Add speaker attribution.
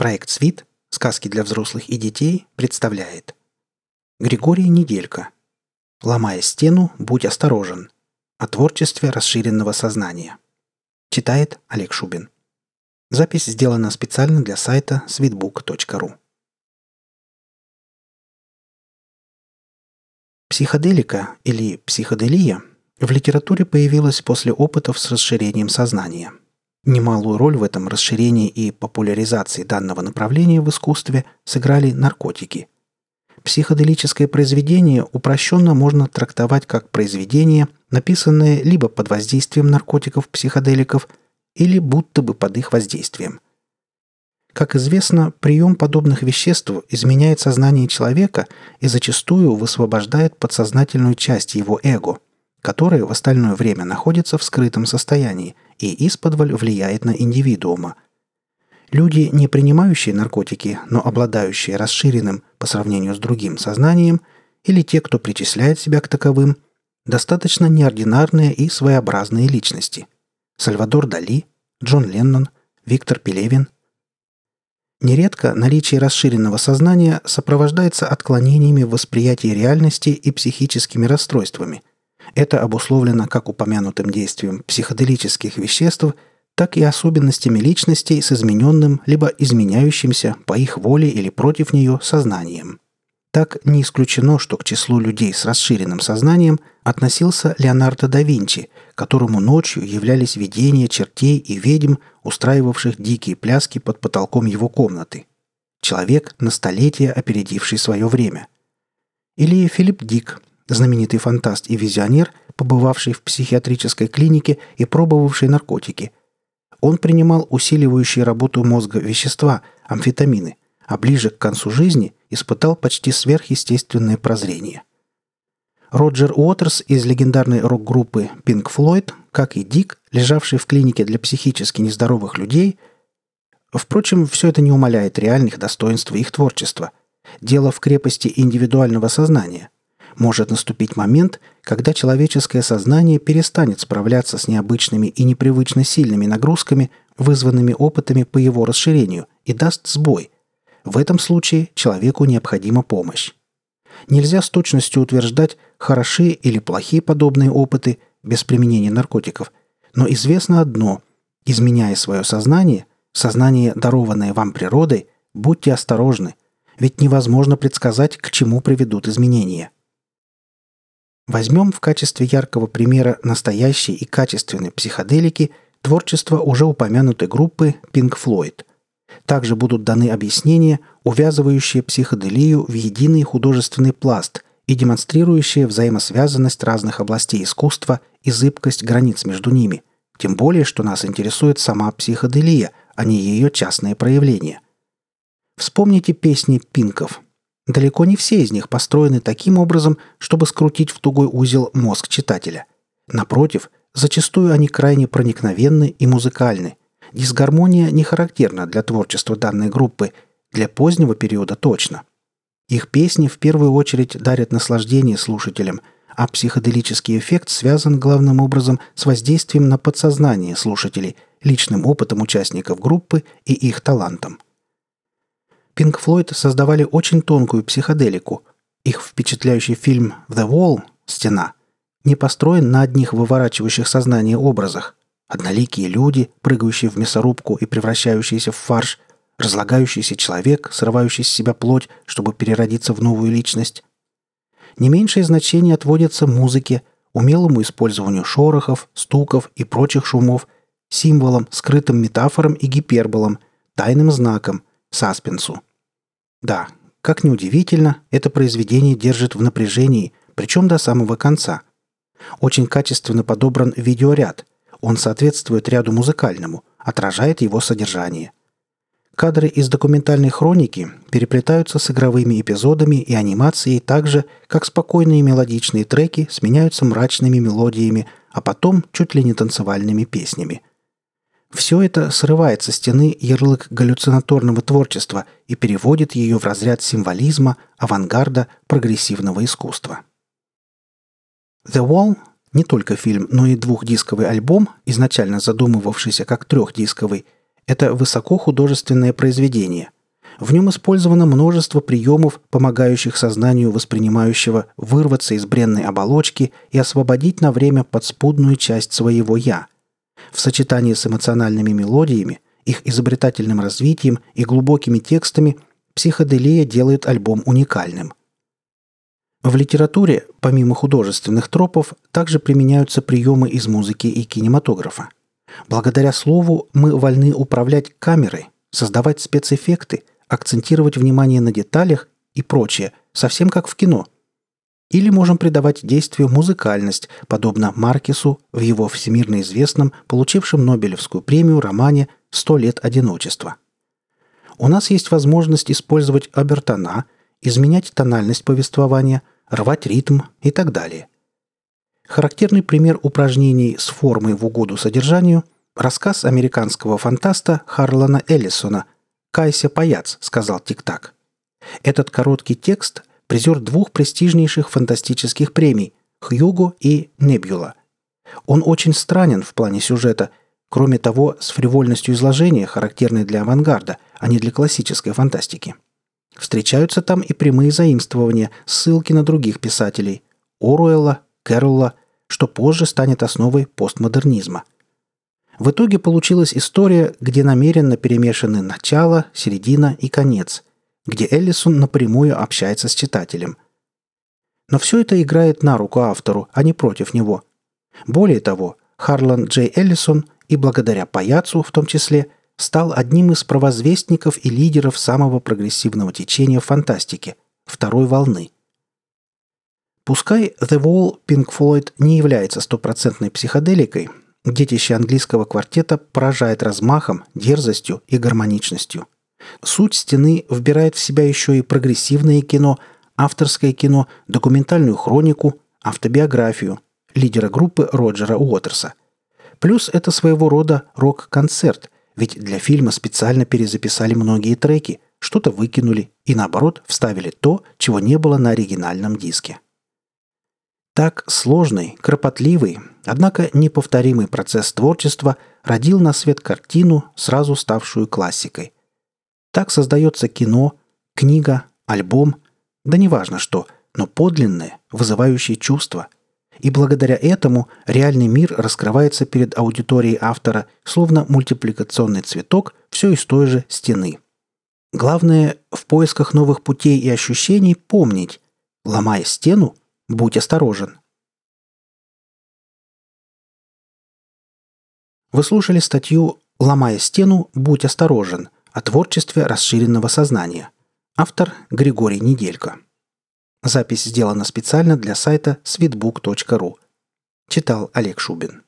Speaker 1: Проект «Свит. Сказки для взрослых и детей» представляет Григорий Неделька «Ломая стену, будь осторожен» о творчестве расширенного сознания. Читает Олег Шубин. Запись сделана специально для сайта sweetbook.ru. Психоделика или психоделия в литературе появилась после опытов с расширением сознания. Немалую роль в этом расширении и популяризации данного направления в искусстве сыграли наркотики. Психоделическое произведение упрощенно можно трактовать как произведение, написанное либо под воздействием наркотиков-психоделиков, или будто бы под их воздействием – как известно, прием подобных веществ изменяет сознание человека и зачастую высвобождает подсознательную часть его эго, которая в остальное время находится в скрытом состоянии и исподволь влияет на индивидуума. Люди, не принимающие наркотики, но обладающие расширенным по сравнению с другим сознанием, или те, кто причисляет себя к таковым, достаточно неординарные и своеобразные личности. Сальвадор Дали, Джон Леннон, Виктор Пелевин – Нередко наличие расширенного сознания сопровождается отклонениями в восприятии реальности и психическими расстройствами. Это обусловлено как упомянутым действием психоделических веществ, так и особенностями личностей с измененным либо изменяющимся по их воле или против нее сознанием. Так не исключено, что к числу людей с расширенным сознанием относился Леонардо да Винчи, которому ночью являлись видения чертей и ведьм, устраивавших дикие пляски под потолком его комнаты. Человек, на столетие опередивший свое время. Или Филипп Дик, знаменитый фантаст и визионер, побывавший в психиатрической клинике и пробовавший наркотики. Он принимал усиливающие работу мозга вещества, амфетамины, а ближе к концу жизни испытал почти сверхъестественное прозрение. Роджер Уотерс из легендарной рок-группы Pink Floyd, как и Дик, лежавший в клинике для психически нездоровых людей, Впрочем, все это не умаляет реальных достоинств их творчества. Дело в крепости индивидуального сознания. Может наступить момент, когда человеческое сознание перестанет справляться с необычными и непривычно сильными нагрузками, вызванными опытами по его расширению, и даст сбой – в этом случае человеку необходима помощь. Нельзя с точностью утверждать, хороши или плохи подобные опыты без применения наркотиков, но известно одно – изменяя свое сознание, сознание, дарованное вам природой, будьте осторожны, ведь невозможно предсказать, к чему приведут изменения. Возьмем в качестве яркого примера настоящей и качественной психоделики творчество уже упомянутой группы Pink Floyd – также будут даны объяснения, увязывающие психоделию в единый художественный пласт и демонстрирующие взаимосвязанность разных областей искусства и зыбкость границ между ними. Тем более, что нас интересует сама психоделия, а не ее частные проявления. Вспомните песни пинков. Далеко не все из них построены таким образом, чтобы скрутить в тугой узел мозг читателя. Напротив, зачастую они крайне проникновенны и музыкальны, Дисгармония не характерна для творчества данной группы, для позднего периода точно. Их песни в первую очередь дарят наслаждение слушателям, а психоделический эффект связан главным образом с воздействием на подсознание слушателей, личным опытом участников группы и их талантом. Pink Floyd создавали очень тонкую психоделику. Их впечатляющий фильм «The Wall» – «Стена» не построен на одних выворачивающих сознание образах. Одноликие люди, прыгающие в мясорубку и превращающиеся в фарш, разлагающийся человек, срывающий с себя плоть, чтобы переродиться в новую личность. Не меньшее значение отводится музыке, умелому использованию шорохов, стуков и прочих шумов, символам, скрытым метафорам и гиперболам, тайным знаком, саспенсу. Да, как ни удивительно, это произведение держит в напряжении, причем до самого конца. Очень качественно подобран видеоряд, он соответствует ряду музыкальному, отражает его содержание. Кадры из документальной хроники переплетаются с игровыми эпизодами и анимацией так же, как спокойные мелодичные треки сменяются мрачными мелодиями, а потом чуть ли не танцевальными песнями. Все это срывает со стены ярлык галлюцинаторного творчества и переводит ее в разряд символизма, авангарда, прогрессивного искусства. The Wall не только фильм, но и двухдисковый альбом, изначально задумывавшийся как трехдисковый, Это высокохудожественное произведение. В нем использовано множество приемов, помогающих сознанию воспринимающего вырваться из бренной оболочки и освободить на время подспудную часть своего «я». В сочетании с эмоциональными мелодиями, их изобретательным развитием и глубокими текстами психоделия делает альбом уникальным – в литературе, помимо художественных тропов, также применяются приемы из музыки и кинематографа. Благодаря слову мы вольны управлять камерой, создавать спецэффекты, акцентировать внимание на деталях и прочее, совсем как в кино. Или можем придавать действию музыкальность, подобно Маркесу в его всемирно известном, получившем Нобелевскую премию романе «Сто лет одиночества». У нас есть возможность использовать обертона – изменять тональность повествования, рвать ритм и так далее. Характерный пример упражнений с формой в угоду содержанию – рассказ американского фантаста Харлана Эллисона «Кайся, паяц», — сказал Тик-Так. Этот короткий текст – призер двух престижнейших фантастических премий – Хьюго и Небюла. Он очень странен в плане сюжета, кроме того, с фривольностью изложения, характерной для авангарда, а не для классической фантастики – Встречаются там и прямые заимствования, ссылки на других писателей – Оруэлла, Кэрролла, что позже станет основой постмодернизма. В итоге получилась история, где намеренно перемешаны начало, середина и конец, где Эллисон напрямую общается с читателем. Но все это играет на руку автору, а не против него. Более того, Харлан Джей Эллисон и благодаря паяцу в том числе – стал одним из провозвестников и лидеров самого прогрессивного течения фантастики – второй волны. Пускай The Wall Pink Floyd не является стопроцентной психоделикой, детище английского квартета поражает размахом, дерзостью и гармоничностью. Суть стены вбирает в себя еще и прогрессивное кино, авторское кино, документальную хронику, автобиографию лидера группы Роджера Уотерса. Плюс это своего рода рок-концерт – ведь для фильма специально перезаписали многие треки, что-то выкинули и наоборот вставили то, чего не было на оригинальном диске. Так сложный, кропотливый, однако неповторимый процесс творчества родил на свет картину, сразу ставшую классикой. Так создается кино, книга, альбом, да неважно что, но подлинное, вызывающее чувства – и благодаря этому реальный мир раскрывается перед аудиторией автора, словно мультипликационный цветок все из той же стены. Главное, в поисках новых путей и ощущений помнить, ломая стену, будь осторожен. Вы слушали статью «Ломая стену, будь осторожен» о творчестве расширенного сознания. Автор Григорий Неделько. Запись сделана специально для сайта sweetbook.ru. Читал Олег Шубин.